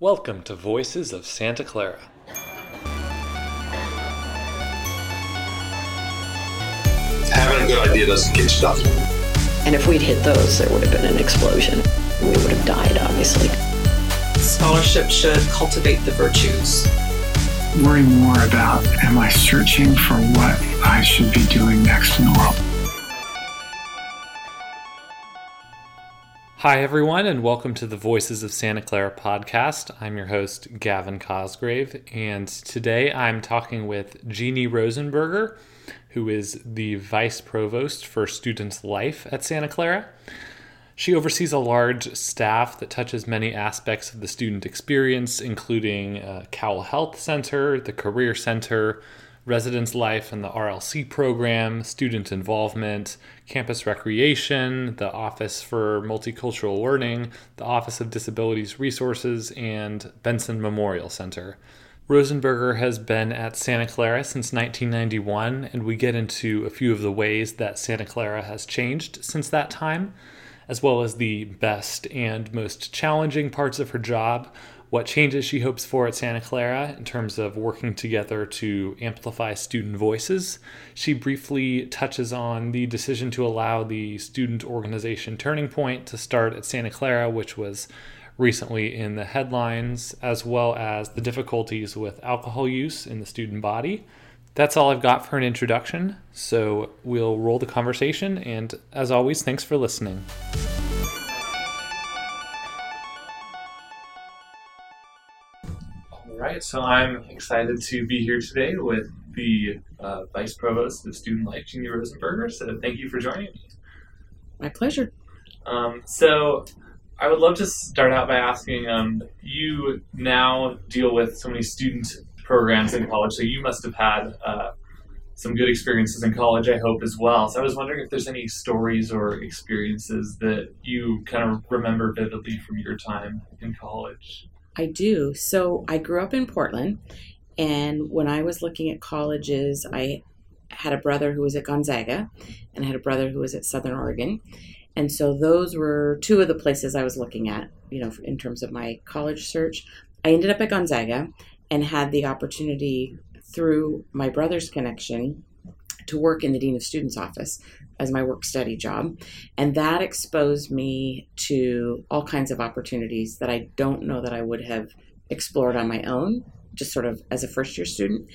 Welcome to Voices of Santa Clara. Having a good idea doesn't get you stuff. And if we'd hit those, there would have been an explosion. We would have died, obviously. Scholarship should cultivate the virtues. Worry more about am I searching for what I should be doing next in the world? Hi, everyone, and welcome to the Voices of Santa Clara podcast. I'm your host, Gavin Cosgrave, and today I'm talking with Jeannie Rosenberger, who is the Vice Provost for Students Life at Santa Clara. She oversees a large staff that touches many aspects of the student experience, including uh, Cowell Health Center, the Career Center, residence life and the RLC program, student involvement, campus recreation, the Office for Multicultural Learning, the Office of Disabilities Resources, and Benson Memorial Center. Rosenberger has been at Santa Clara since 1991, and we get into a few of the ways that Santa Clara has changed since that time, as well as the best and most challenging parts of her job, what changes she hopes for at Santa Clara in terms of working together to amplify student voices. She briefly touches on the decision to allow the student organization Turning Point to start at Santa Clara, which was recently in the headlines, as well as the difficulties with alcohol use in the student body. That's all I've got for an introduction, so we'll roll the conversation, and as always, thanks for listening. Right, so I'm excited to be here today with the uh, Vice Provost of Student Life, Jeannie Rosenberger. So thank you for joining me. My pleasure. Um, so I would love to start out by asking um, you now deal with so many student programs in college, so you must have had uh, some good experiences in college, I hope, as well. So I was wondering if there's any stories or experiences that you kind of remember vividly from your time in college. I do. So I grew up in Portland, and when I was looking at colleges, I had a brother who was at Gonzaga, and I had a brother who was at Southern Oregon. And so those were two of the places I was looking at, you know, in terms of my college search. I ended up at Gonzaga and had the opportunity through my brother's connection to work in the Dean of Students office as my work study job. And that exposed me to all kinds of opportunities that I don't know that I would have explored on my own, just sort of as a first year student.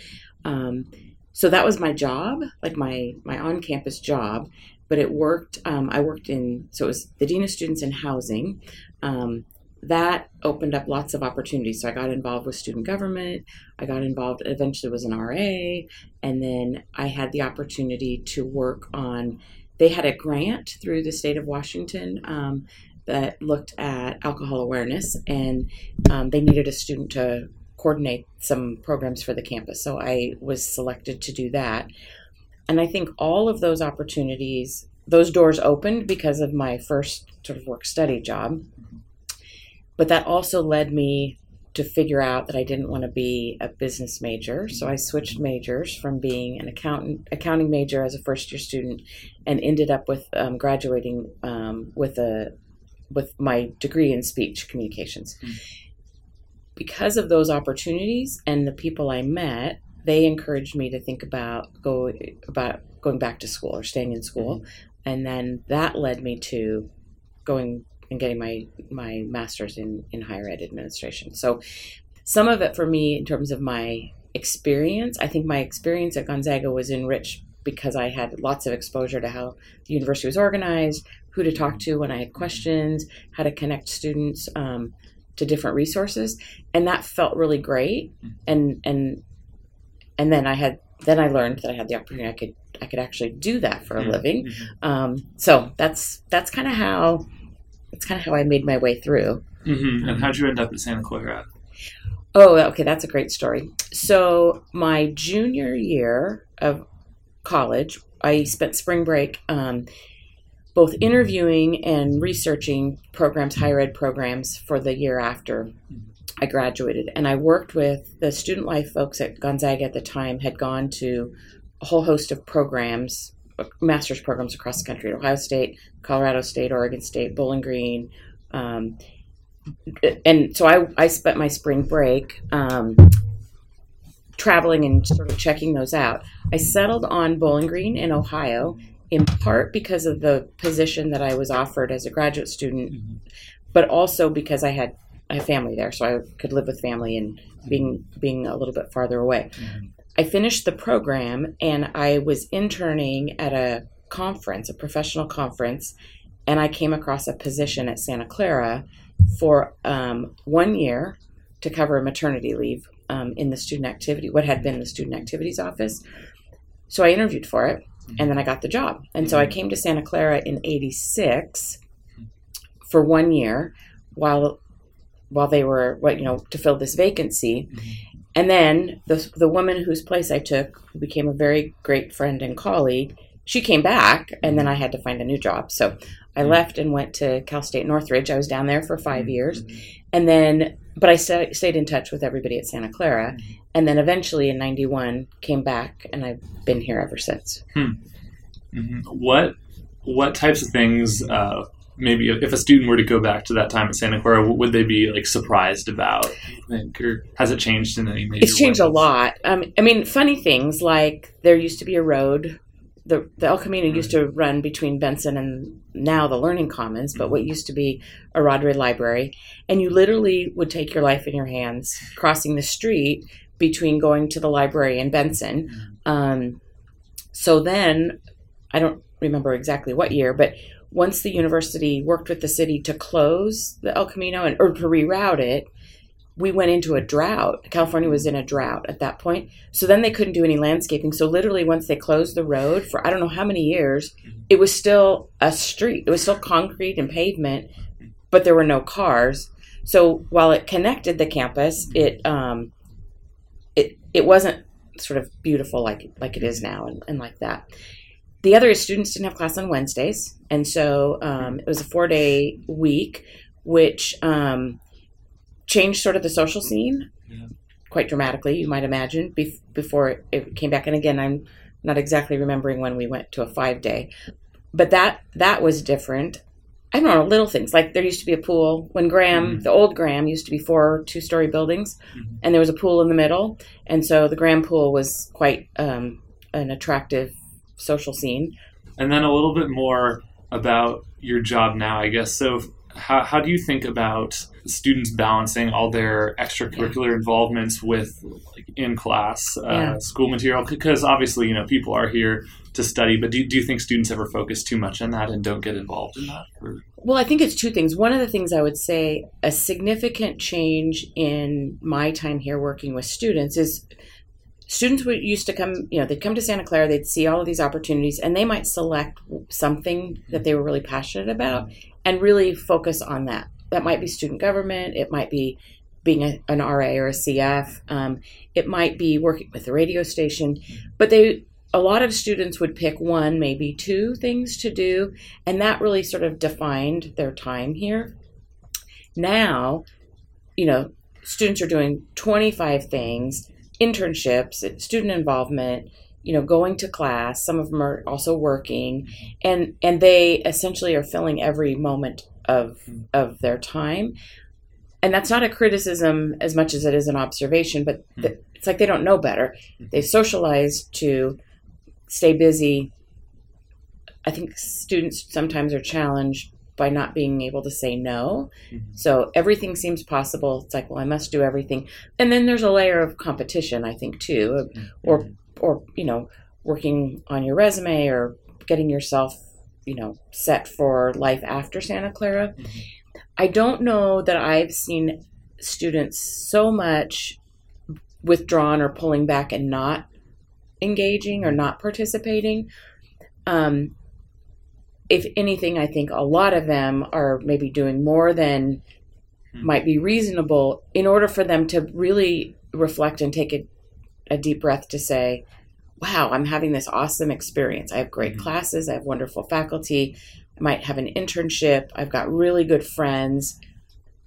Um, so that was my job, like my, my on campus job. But it worked. Um, I worked in, so it was the Dean of Students in Housing. Um, that opened up lots of opportunities. So I got involved with student government. I got involved, eventually was an RA. And then I had the opportunity to work on, they had a grant through the state of Washington um, that looked at alcohol awareness. And um, they needed a student to coordinate some programs for the campus. So I was selected to do that. And I think all of those opportunities, those doors opened because of my first sort of work study job but that also led me to figure out that I didn't want to be a business major. So I switched majors from being an accountant, accounting major as a first year student, and ended up with um, graduating um, with a with my degree in speech communications. Mm-hmm. Because of those opportunities and the people I met, they encouraged me to think about go about going back to school or staying in school, mm-hmm. and then that led me to going and getting my my master's in in higher ed administration. So some of it for me in terms of my experience, I think my experience at Gonzaga was enriched because I had lots of exposure to how the university was organized, who to talk to when I had questions, how to connect students um, to different resources, and that felt really great. And and and then I had then I learned that I had the opportunity I could I could actually do that for a living. Um, so that's that's kind of how that's kind of how I made my way through. Mm-hmm. And how'd you end up at Santa Clara? Oh, okay, that's a great story. So my junior year of college, I spent spring break um, both interviewing and researching programs, higher ed programs for the year after I graduated. And I worked with the student life folks at Gonzaga at the time, had gone to a whole host of programs master's programs across the country at Ohio State, Colorado State, Oregon State, Bowling Green, um, and so I, I spent my spring break um, traveling and sort of checking those out. I settled on Bowling Green in Ohio, in part because of the position that I was offered as a graduate student, but also because I had a family there, so I could live with family and being being a little bit farther away. I finished the program and I was interning at a conference, a professional conference, and I came across a position at Santa Clara for um, one year to cover maternity leave um, in the student activity, what had been the student activities office. So I interviewed for it, and then I got the job. And so I came to Santa Clara in '86 for one year, while while they were what you know to fill this vacancy. And then the the woman whose place I took, who became a very great friend and colleague, she came back, and then I had to find a new job. So I mm. left and went to Cal State Northridge. I was down there for five years, and then but I sta stayed in touch with everybody at Santa Clara, and then eventually in '91 came back, and I've been here ever since. Hmm. Mm-hmm. What what types of things? Uh, maybe if a student were to go back to that time at Santa Clara, would they be like surprised about? think, or has it changed in any major? It's changed a lot. Um, I mean, funny things like there used to be a road. The, the El Camino used to run between Benson and now the Learning Commons, but what used to be Orradre Library. And you literally would take your life in your hands crossing the street between going to the library and Benson. Um, so then, I don't remember exactly what year, but once the university worked with the city to close the El Camino and or to reroute it, we went into a drought. California was in a drought at that point. So then they couldn't do any landscaping. So literally once they closed the road for I don't know how many years, it was still a street. It was still concrete and pavement, but there were no cars. So while it connected the campus, it um it it wasn't sort of beautiful like like it is now and, and like that. The other is students didn't have class on Wednesdays, and so um, it was a four day week, which um, changed sort of the social scene quite dramatically. You might imagine bef- before it came back. And again, I'm not exactly remembering when we went to a five day, but that that was different. I don't know little things like there used to be a pool when Graham, the old Graham, used to be four two story buildings, and there was a pool in the middle, and so the Graham pool was quite um, an attractive social scene. And then a little bit more about your job now, I guess. So, how, how do you think about students balancing all their extracurricular involvements with like in class uh, Yeah. school material? Because obviously, you know, people are here to study, but do, do you think students ever focus too much on that and don't get involved in that? Or, Well, I think it's two things. One of the things I would say a significant change in my time here working with students is students would used to come, you know, they'd come to Santa Clara, they'd see all of these opportunities, and they might select something that they were really passionate about and really focus on that. That might be student government, it might be being a, an RA or a CF, um, it might be working with a radio station, but they a lot of students would pick one, maybe two things to do, and that really sort of defined their time here. Now, you know, students are doing 25 things, internships, student involvement, you know, going to class, some of them are also working, and and they essentially are filling every moment of of their time. And that's not a criticism as much as it is an observation, but hmm. th- it's like they don't know better. They've socialized to stay busy. I think students sometimes are challenged by not being able to say no. Mm-hmm. So everything seems possible. It's like, well, I must do everything. And then there's a layer of competition, I think, too, of- mm-hmm. or or you know, working on your resume or getting yourself, you know, set for life after Santa Clara. Mm-hmm. I don't know that I've seen students so much withdrawn or pulling back and not engaging or not participating. Um, if anything, I think a lot of them are maybe doing more than hmm. might be reasonable in order for them to really reflect and take a, a deep breath to say, wow, I'm having this awesome experience. I have great hmm. classes, I have wonderful faculty, I might have an internship, I've got really good friends,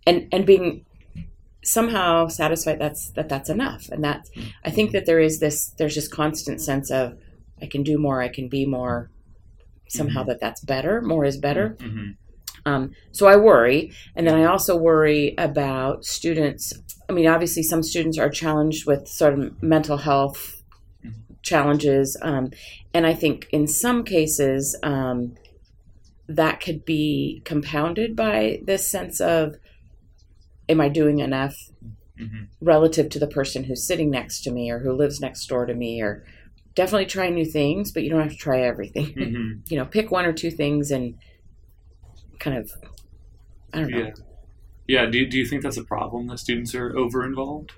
and and being somehow satisfied that's that that's enough. And that hmm. I think that there is this there's this constant sense of I can do more, I can be more. Somehow that that's better. More is better. Mhm. Um, so I worry, and then I also worry about students. I mean, obviously, some students are challenged with sort of mental health challenges, um, and I think in some cases um, that could be compounded by this sense of, "Am I doing enough?" relative to the person who's sitting next to me or who lives next door to me or definitely try new things but you don't have to try everything hmm you know pick one or two things and kind of i don't know Yeah. Yeah. Do, do you think that's a problem that students are over involved?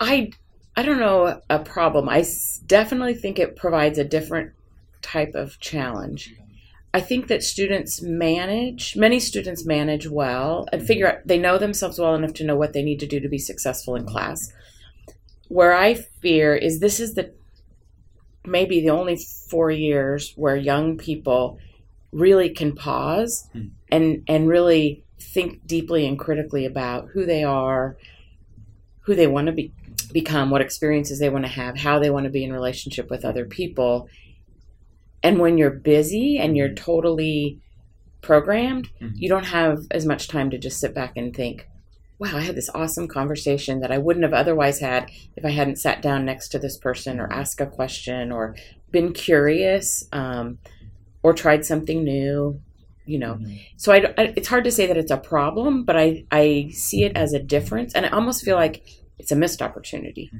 i i don't know a problem I definitely think it provides a different type of challenge i think that students manage many students manage well and figure out they know themselves well enough to know what they need to do to be successful in class where i fear is this is the maybe the only four years where young people really can pause Hmm. and and really think deeply and critically about who they are who they want to be become what experiences they want to have how they want to be in relationship with other people and when you're busy and you're totally programmed Mhm. you don't have as much time to just sit back and think wow i had this awesome conversation that i wouldn't have otherwise had if i hadn't sat down next to this person or mm-hmm. asked a question or been curious um, or tried something new you know. Mm-hmm. So I, I- it's hard to say that it's a problem but I, I see it mm-hmm. as a difference and i almost feel like it's a missed opportunity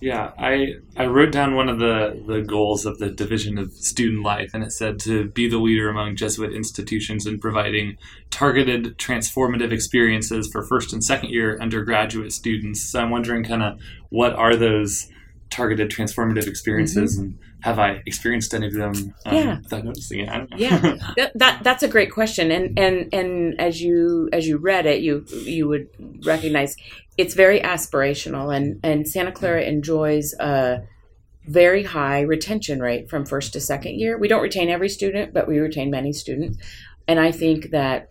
Yeah, I I wrote down one of the, the goals of the Division of Student Life, and it said to be the leader among Jesuit institutions in providing targeted transformative experiences for first and second year undergraduate students. So I'm wondering, kind of, what are those targeted transformative experiences, and have I experienced any of them? Um, Yeah. without noticing it. I don't know. yeah that, that that's a great question and and and as you as you read it you you would recognize it's very aspirational and and santa clara enjoys a very high retention rate from first to second year. We don't retain every student but we retain many students. And i think that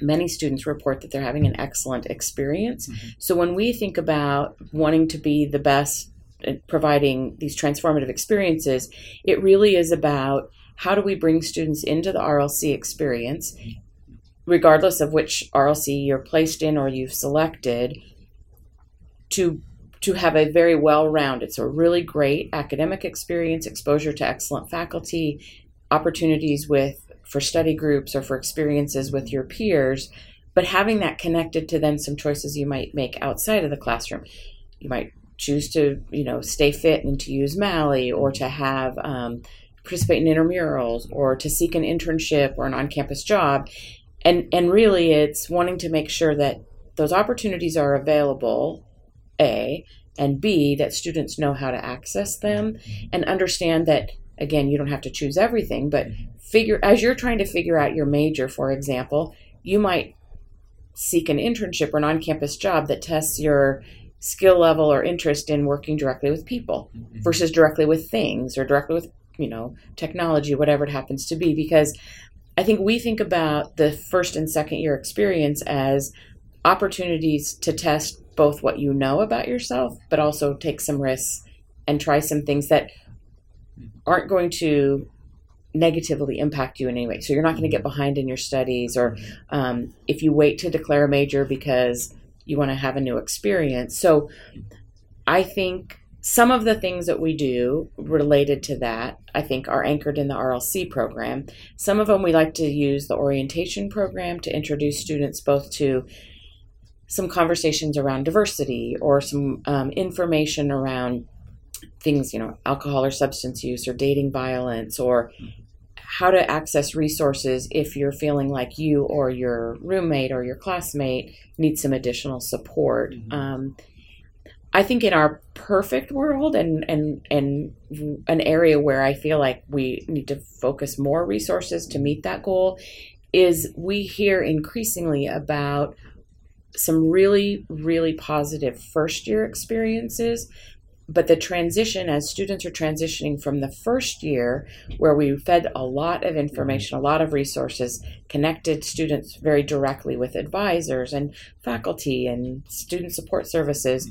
many students report that they're having an excellent experience. Mm-hmm. So when we think about wanting to be the best at providing these transformative experiences it really is about how do we bring students into the RLC experience, mm-hmm. regardless of which RLC you're placed in or you've selected, to to have a very well-rounded, so a really great academic experience, exposure to excellent faculty, opportunities with for study groups or for experiences with your peers, but having that connected to then some choices you might make outside of the classroom. You might choose to, you know, stay fit and to use Malley or to have um, participate in intramurals or to seek an internship or an on-campus job and and really it's wanting to make sure that those opportunities are available a and b that students know how to access them and understand that again you don't have to choose everything but figure as you're trying to figure out your major for example you might seek an internship or an on-campus job that tests your skill level or interest in working directly with people mm-hmm. versus directly with things or directly with you know technology whatever it happens to be because i think we think about the first and second year experience as opportunities to test both what you know about yourself but also take some risks and try some things that aren't going to negatively impact you in any way so you're not going to get behind in your studies or um, if you wait to declare a major because you want to have a new experience so i think some of the things that we do related to that, I think, are anchored in the RLC program. Some of them we like to use the orientation program to introduce students both to some conversations around diversity or some um, information around things, you know, alcohol or substance use or dating violence or how to access resources if you're feeling like you or your roommate or your classmate needs some additional support. Um, I think in our perfect world and and and an area where I feel like we need to focus more resources to meet that goal is we hear increasingly about some really really positive first year experiences but the transition as students are transitioning from the first year where we fed a lot of information a lot of resources connected students very directly with advisors and faculty and student support services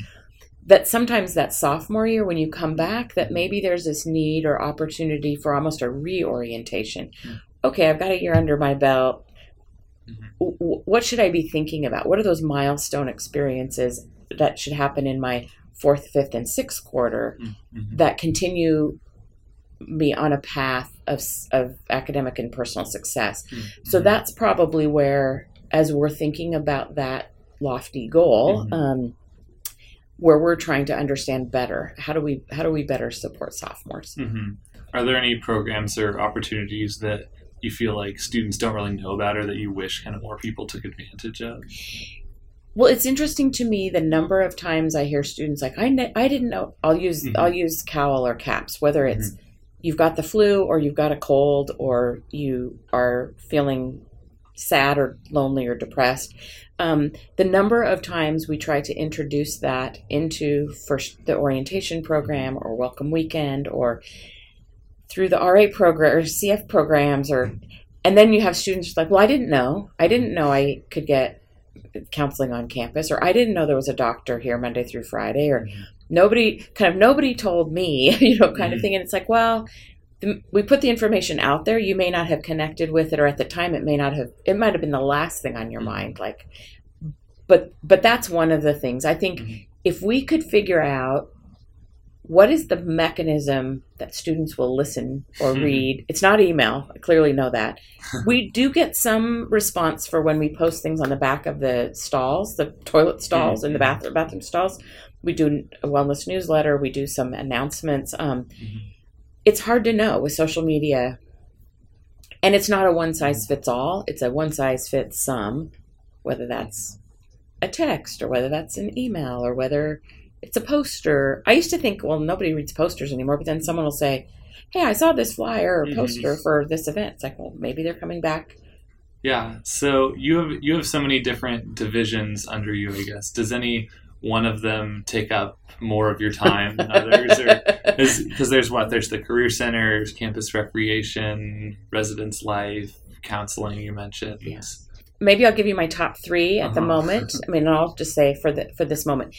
that sometimes that sophomore year when you come back that maybe there's this need or opportunity for almost a reorientation. Mm. Okay i've got a year under my belt w- w- what should I be thinking about? What are those milestone experiences that should happen in my fourth, fifth, and sixth quarter Mhm. that continue me on a path of, of academic and personal success? So Mhm. that's probably where, as we're thinking about that lofty goal, Mhm. um, where we're trying to understand better how do we how do we better support sophomores? hmm Are there any programs or opportunities that you feel like students don't really know about or that you wish kind of more people took advantage of? Well, it's interesting to me the number of times I hear students like, "I ne- I didn't know." I'll use Mhm. I'll use Cowell or CAPS, whether it's you've got the flu or you've got a cold or you are feeling sad or lonely or depressed. Um, the number of times we try to introduce that into first the orientation program or welcome weekend or through the RA program or CF programs or and then you have students like, well, I didn't know. I didn't know I could get counseling on campus or I didn't know there was a doctor here Monday through Friday or nobody kind of nobody told me, you know, kind of Mhm. thing. And it's like, well, the, we put the information out there. You may not have connected with it, or at the time, it may not have. It might have been the last thing on your Mhm. mind. Like, but but that's one of the things I think. Mhm. If we could figure out what is the mechanism that students will listen or Mhm. read, it's not email. I clearly know that. we do get some response for when we post things on the back of the stalls, the toilet stalls and the Mhm. bathroom bathroom stalls. We do a wellness newsletter. We do some announcements. Um, Mhm. It's hard to know with social media, and it's not a one size fits all. It's a one size fits some, whether that's a text or whether that's an email or whether it's a poster. I used to think, well, nobody reads posters anymore, but then someone will say, "Hey, I saw this flyer or Mhm. poster for this event." It's like, well, maybe they're coming back. Yeah. So you have you have so many different divisions under you, I guess. Does any one of them take up more of your time than others, because there's what there's the career centers, campus recreation, residence life, counseling. You mentioned. Yeah. maybe I'll give you my top three at the Uh-huh. moment. I mean, I'll just say for the for this moment.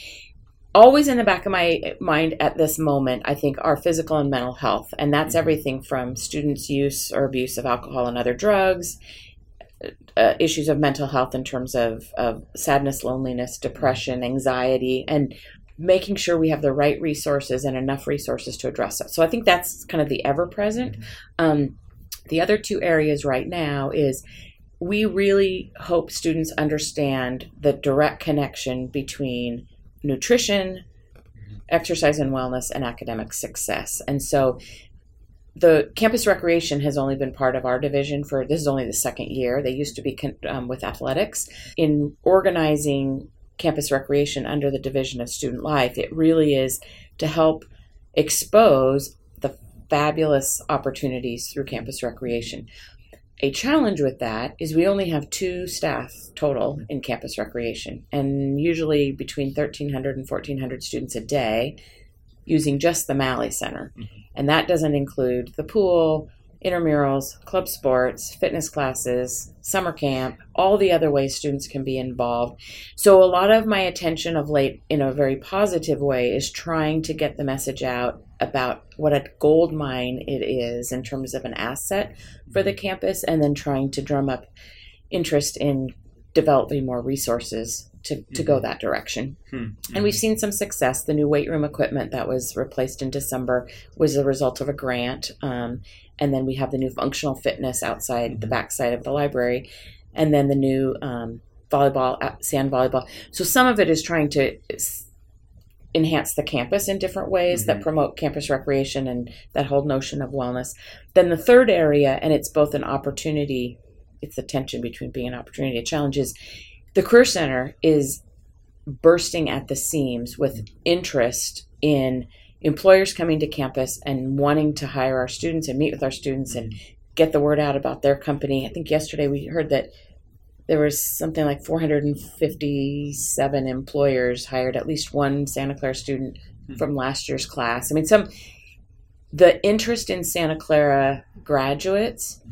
Always in the back of my mind at this moment, I think are physical and mental health, and that's Mhm. everything from students' use or abuse of alcohol and other drugs, uh, issues of mental health in terms of, of sadness, loneliness, depression, anxiety, and making sure we have the right resources and enough resources to address it. So I think that's kind of the ever present. Um, the other two areas right now is we really hope students understand the direct connection between nutrition, exercise and wellness, and academic success. And so the campus recreation has only been part of our division for this is only the second year. They used to be con- um, with athletics. In organizing campus recreation under the Division of Student Life, it really is to help expose the fabulous opportunities through campus recreation. A challenge with that is we only have two staff total in campus recreation, and usually between 1,300 and 1,400 students a day using just the Malley Center. Mhm. And that doesn't include the pool, intramurals, club sports, fitness classes, summer camp, all the other ways students can be involved. So, a lot of my attention of late, in a very positive way, is trying to get the message out about what a gold mine it is in terms of an asset for the campus, and then trying to drum up interest in developing more resources to, to go Mhm. that direction. Hmm. And we've seen some success. The new weight room equipment that was replaced in December was a result of a grant. Um, and then we have the new functional fitness outside the Mhm. backside of the library. And then the new um, volleyball, uh, sand volleyball. So some of it is trying to enhance the campus in different ways that Mhm. promote campus recreation and that whole notion of wellness. Then the third area, and it's both an opportunity, it's the tension between being an opportunity and a challenge, is the Career Center is bursting at the seams with interest in employers coming to campus and wanting to hire our students and meet with our students and get the word out about their company. I think yesterday we heard that there was something like 457 employers hired at least one Santa Clara student from last year's class. I mean, some the interest in Santa Clara graduates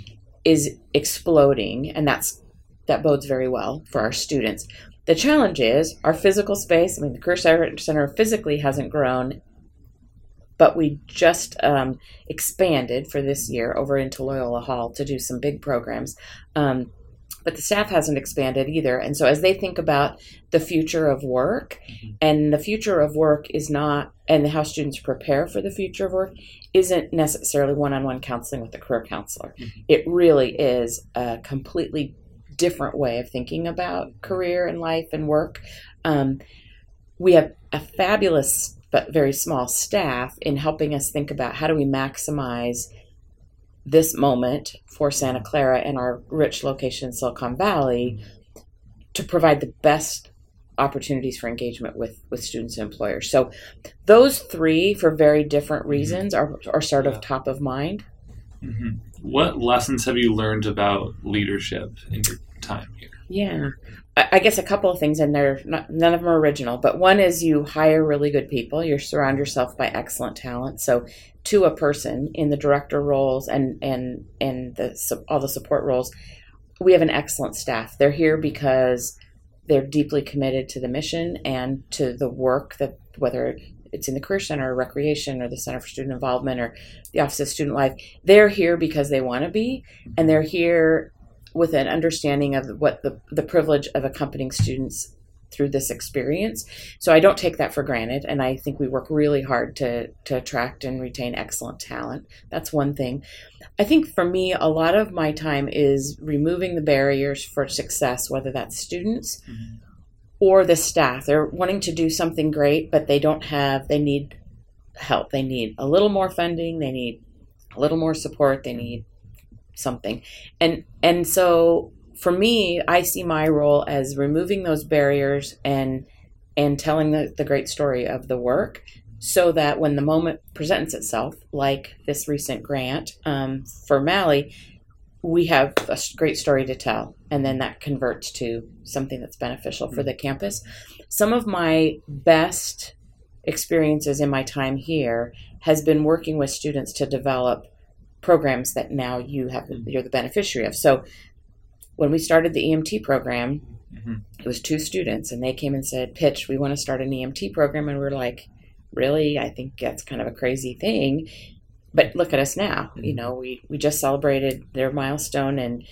is exploding, and that's that bodes very well for our students. The challenge is our physical space. I mean, the Career Center physically hasn't grown, but we just um, expanded for this year over into Loyola Hall to do some big programs. Um, but the staff hasn't expanded either. And so as they think about the future of work, and the future of work is not, and how students prepare for the future of work isn't necessarily one-on-one counseling with a career counselor. It really is a completely different way of thinking about career and life and work. Um, we have a fabulous but very small staff in helping us think about how do we maximize this moment for Santa Clara and our rich location in Silicon Valley to provide the best opportunities for engagement with with students and employers. So those three for very different reasons are are sort Yeah. of top of mind. hmm What lessons have you learned about leadership in your time here? Yeah. I guess a couple of things in there. Not, none of them are original, but one is you hire really good people. You surround yourself by excellent talent. So, to a person in the director roles and and and the all the support roles, we have an excellent staff. They're here because they're deeply committed to the mission and to the work that whether it's in the career center or recreation or the center for student involvement or the office of student life they're here because they want to be and they're here with an understanding of what the, the privilege of accompanying students through this experience. So I don't take that for granted, and I think we work really hard to to attract and retain excellent talent. That's one thing. I think for me, a lot of my time is removing the barriers for success, whether that's students mm-hmm. or the staff. They're wanting to do something great, but they don't have. They need help. They need a little more funding. They need a little more support. They need something. And and so for me i see my role as removing those barriers and and telling the, the great story of the work so that when the moment presents itself like this recent grant um, for Malley we have a great story to tell. And then that converts to something that's beneficial for the campus. Some of my best experiences in my time here has been working with students to develop programs that now you have you're the beneficiary of. So when we started the EMT program, Mhm. it was two students and they came and said, "Pitch, we want to start an EMT program." And we're like, "Really? I think that's kind of a crazy thing." But look at us now. You know, we we just celebrated their milestone and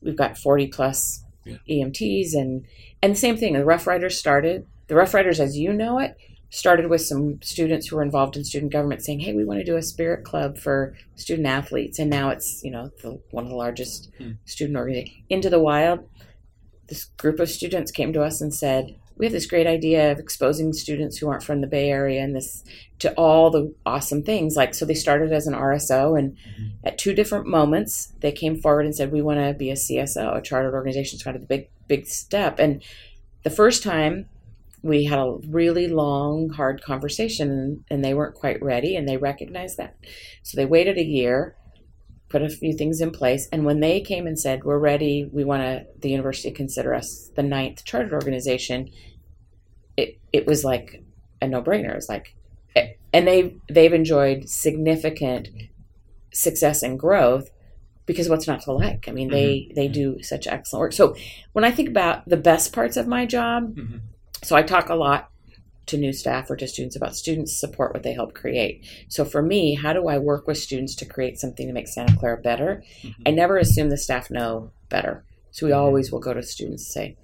we've got 40 plus Yeah. EMTs and and the same thing. The Ruff Riders started. The Ruff Riders as you know it started with some students who were involved in student government saying, "Hey, we want to do a spirit club for student athletes," and now it's you know the, one of the largest Hmm. student organizations. Into the Wild, this group of students came to us and said, "We have this great idea of exposing students who aren't from the Bay Area and this to all the awesome things." Like so, they started as an RSO, and at two different moments, they came forward and said, "We want to be a CSO, a chartered organization." It's kind of the big big step, and the first time we had a really long, hard conversation, and, they weren't quite ready, and they recognized that. So they waited a year, put a few things in place, and when they came and said, "We're ready. We want to," the university to consider us the ninth chartered organization. It it was like a no brainer. It was like, eh, and they they've enjoyed significant success and growth because what's not to like? I mean, they mm-hmm. they mm-hmm. do such excellent work. So when I think about the best parts of my job, Mhm. So I talk a lot to new staff or to students about students support what they help create. So for me, how do I work with students to create something to make Santa Clara better? I never assume the staff know better. So we always will go to students and say,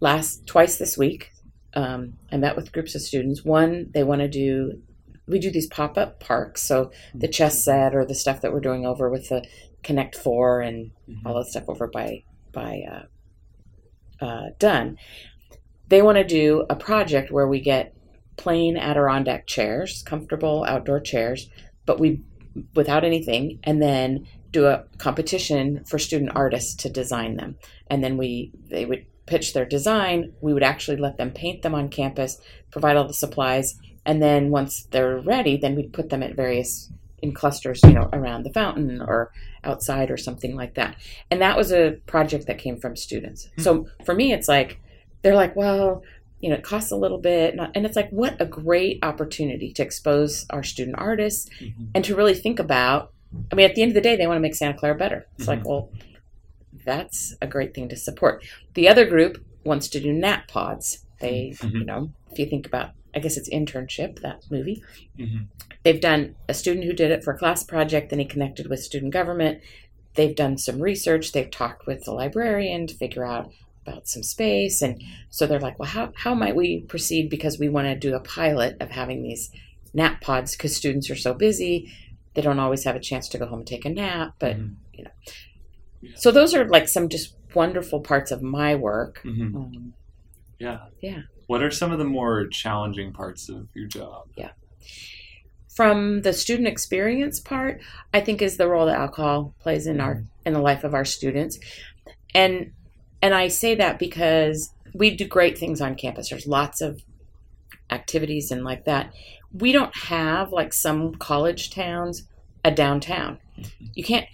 last twice this week, um, I met with groups of students. One, they want to do we do these pop up parks. So the chess set or the stuff that we're doing over with the Connect Four and all that stuff over by by uh, uh, Dunne. They want to do a project where we get plain Adirondack chairs, comfortable outdoor chairs, but we without anything, and then do a competition for student artists to design them. And then we they would pitch their design. We would actually let them paint them on campus, provide all the supplies, and then once they're ready, then we'd put them at various in clusters, you know, around the fountain or outside or something like that. And that was a project that came from students. Hmm. So for me, it's like they're like, well, you know, it costs a little bit, and it's like, what a great opportunity to expose our student artists mm-hmm. and to really think about. I mean, at the end of the day, they want to make Santa Clara better. It's like, mm-hmm. well, that's a great thing to support. The other group wants to do nap pods. They, mm-hmm. you know, if you think about, I guess it's internship that movie. Mhm. They've done a student who did it for a class project, then he connected with student government. they've done some research. They've talked with the librarian to figure out about some space, and so they're like, well, how how might we proceed? Because we want to do a pilot of having these nap pods because students are so busy, they don't always have a chance to go home and take a nap. But Mhm. you know, so those are like some just wonderful parts of my work. Mhm. Um, Yeah. Yeah. What are some of the more challenging parts of your job? Yeah. From the student experience part i think is the role that alcohol plays in our in the life of our students and and i say that because we do great things on campus. There's lots of activities and like that. We don't have like some college towns a downtown. Mm-hmm. You can't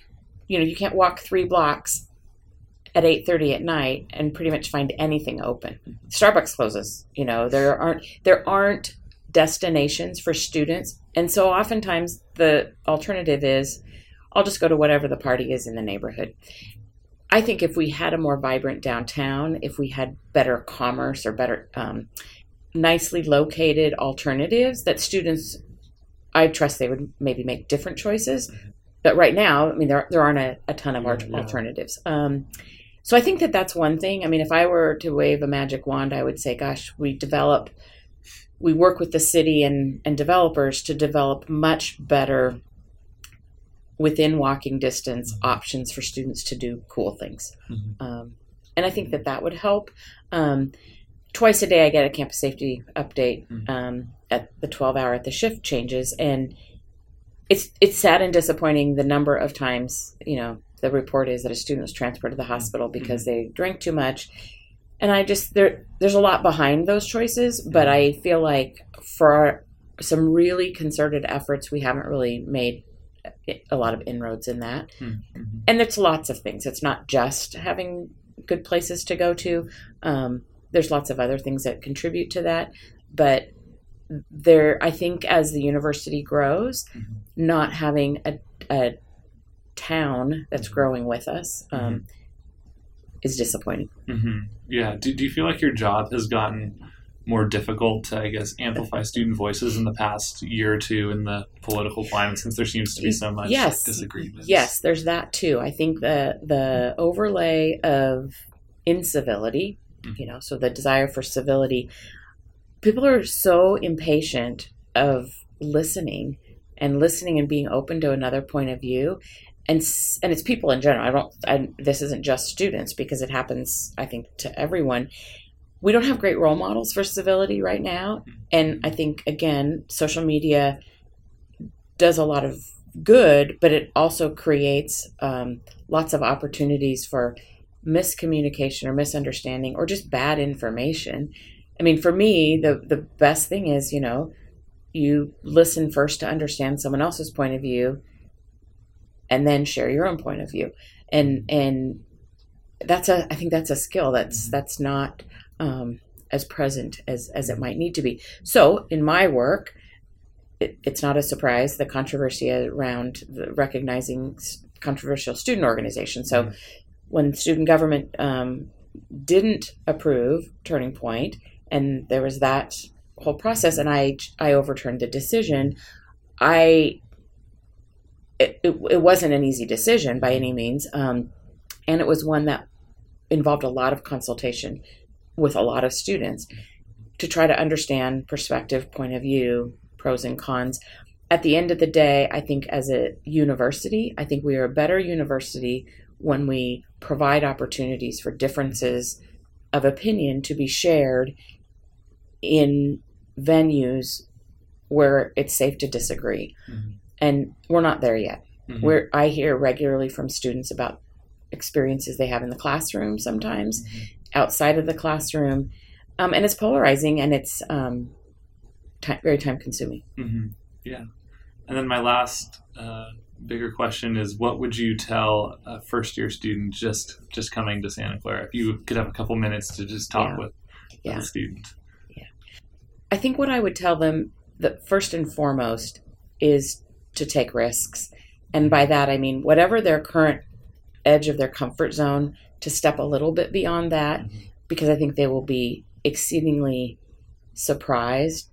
you know you can't walk three blocks at 8.30 at night and pretty much find anything open. Mm-hmm. Starbucks closes you know there aren't there aren't destinations for students. And so oftentimes the alternative is I'll just go to whatever the party is in the neighborhood. I think if we had a more vibrant downtown, if we had better commerce or better, um, nicely located alternatives, that students, I trust they would maybe make different choices. But right now, I mean, there, there aren't a, a ton of Yeah, yeah. alternatives. Um, so I think that that's one thing. I mean, if I were to wave a magic wand, I would say, gosh, we develop we work with the city and, and developers to develop much better within walking distance options for students to do cool things. Mhm. um, and i think that that would help. Um, twice a day i get a campus safety update Mhm. um, at the 12 hour at the shift changes. And it's it's sad and disappointing the number of times you know the report is that a student was transported to the hospital because they drank too much. And I just there there's a lot behind those choices, but I feel like for some really concerted efforts, we haven't really made a lot of inroads in that. Mhm. And it's lots of things. It's not just having good places to go to. Um, there's lots of other things that contribute to that, but there, I think, as the university grows, Mhm. not having a, a town that's growing with us um, is disappointing. hmm Yeah. Do, do you feel like your job has gotten more difficult to, I guess, amplify student voices in the past year or two in the political climate since there seems to be so much Yes. disagreement? Yes, there's that too. I think the the overlay of incivility, Mhm. you know, so the desire for civility. People are so impatient of listening and listening and being open to another point of view. And and it's people in general. I don't. I, this isn't just students because it happens. I think to everyone. We don't have great role models for civility right now, and I think again, social media does a lot of good, but it also creates um, lots of opportunities for miscommunication or misunderstanding or just bad information. I mean, for me, the the best thing is, you know, you listen first to understand someone else's point of view, and then share your own point of view, and and that's a I think that's a skill that's that's not um, as present as as it might need to be. So in my work, it, it's not a surprise the controversy around the recognizing controversial student organizations. So when student government um, didn't approve Turning Point, and there was that whole process, and I I overturned the decision. I it, it, it wasn't an easy decision by any means, um, and it was one that involved a lot of consultation with a lot of students to try to understand perspective, point of view, pros and cons. At the end of the day, I think as a university, I think we are a better university when we provide opportunities for differences of opinion to be shared in venues where it's safe to disagree. Mhm. And we're not there yet. Mhm. Where I hear regularly from students about experiences they have in the classroom sometimes, outside of the classroom. Um, and it's polarizing and it's um, ti very time consuming. hmm Yeah. And then my last uh, bigger question is, what would you tell a first year student just just coming to Santa Clara? If you could have a couple minutes to just talk Yeah. with, with Yeah. a student. I think what I would tell them that first and foremost is to take risks. And by that, I mean, whatever their current edge of their comfort zone, to step a little bit beyond that, because I think they will be exceedingly surprised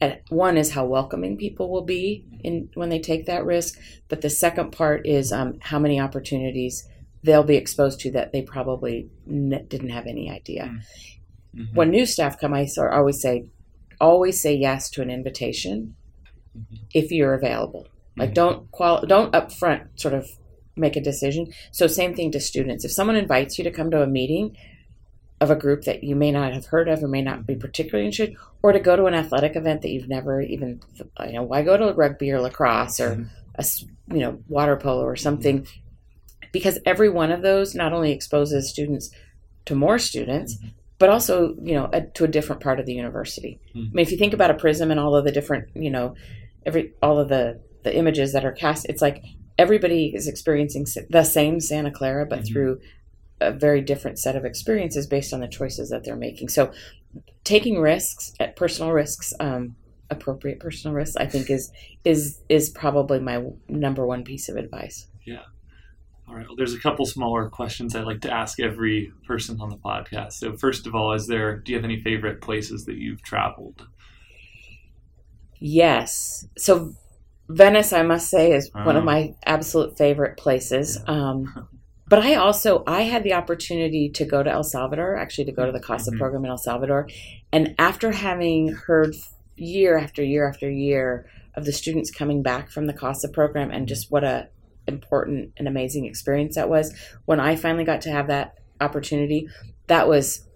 at one is how welcoming people will be in when they take that risk, but the second part is um, how many opportunities they'll be exposed to that they probably n- didn't have any idea. Mhm. When new staff come, I sort of always say, always say yes to an invitation if you're available. Like Mhm. don't qual don't upfront sort of make a decision. So same thing to students. If someone invites you to come to a meeting of a group that you may not have heard of or may not be particularly interested, or to go to an athletic event that you've never even you know why go to rugby or lacrosse or a, you know water polo or something because every one of those not only exposes students to more students but also you know a, to a different part of the university Mhm. i mean if you think about a prism and all of the different you know every all of the the images that are cast it's like everybody is experiencing the same santa clara but Mhm. through a very different set of experiences based on the choices that they're making so taking risks at personal risks um, appropriate personal risks i think is is is probably my number one piece of advice Yeah. All right. Well, there's a couple smaller questions I like to ask every person on the podcast. So, first of all, is there? Do you have any favorite places that you've traveled? Yes. So Venice, I must say, is one of Oh. my absolute favorite places. Um, but I also I had the opportunity to go to El Salvador, actually to go to the CASA Mhm. program in El Salvador, and after having heard year after year after year of the students coming back from the CASA program and just what a important and amazing experience that was, when I finally got to have that opportunity, that was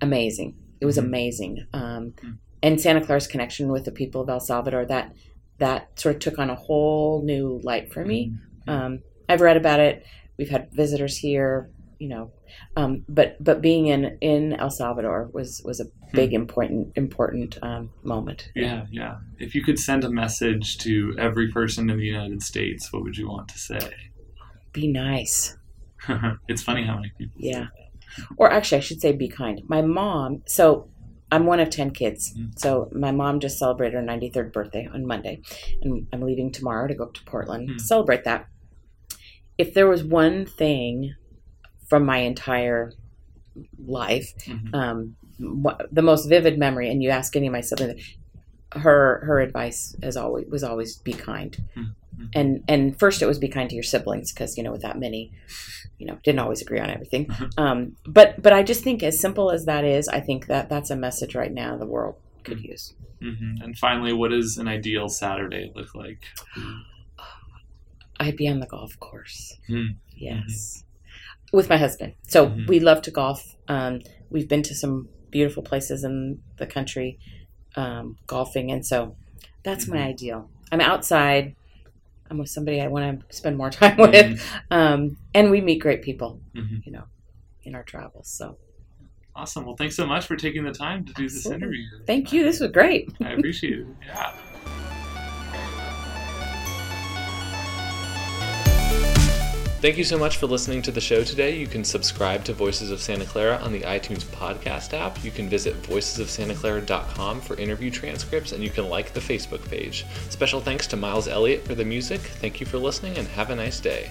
amazing. It was Mhm. amazing. Um, Mm. and Santa Clara's connection with the people of El Salvador that that sort of took on a whole new light for me. Um, I've read about it. We've had visitors here, you know, um, but but being in in El Salvador was was a big important important um, moment. Yeah, yeah. If you could send a message to every person in the United States, what would you want to say? Be nice. it's funny how many people. say Yeah. Or actually, I should say be kind. My mom, so I'm one of 10 kids. Mm. So my mom just celebrated her 93rd birthday on Monday. And I'm leaving tomorrow to go up to Portland to Mm. celebrate that. If there was one thing from my entire life, Mhm. um, the most vivid memory, and you ask any of my siblings, her her advice as always was always be kind, Mhm. And and first it was be kind to your siblings because you know with that many, you know didn't always agree on everything, Mhm. um, but but I just think as simple as that is, I think that that's a message right now the world could use. Mhm. And finally, what does an ideal Saturday look like? I'd be on the golf course. Hmm. Yes. With my husband. So Mhm. we love to golf. Um, we've been to some beautiful places in the country um, golfing. And so that's my ideal. I'm outside. I'm with somebody I want to spend more time with. Mhm. Um, and we meet great people, Mhm. you know, in our travels. So Awesome. Well, thanks so much for taking the time to do this interview. thank you. This was great. I appreciate it. Yeah. Thank you so much for listening to the show today. You can subscribe to Voices of Santa Clara on the iTunes podcast app. You can visit voicesofsantaclara.com for interview transcripts, and you can like the Facebook page. Special thanks to Miles Elliott for the music. Thank you for listening, and have a nice day.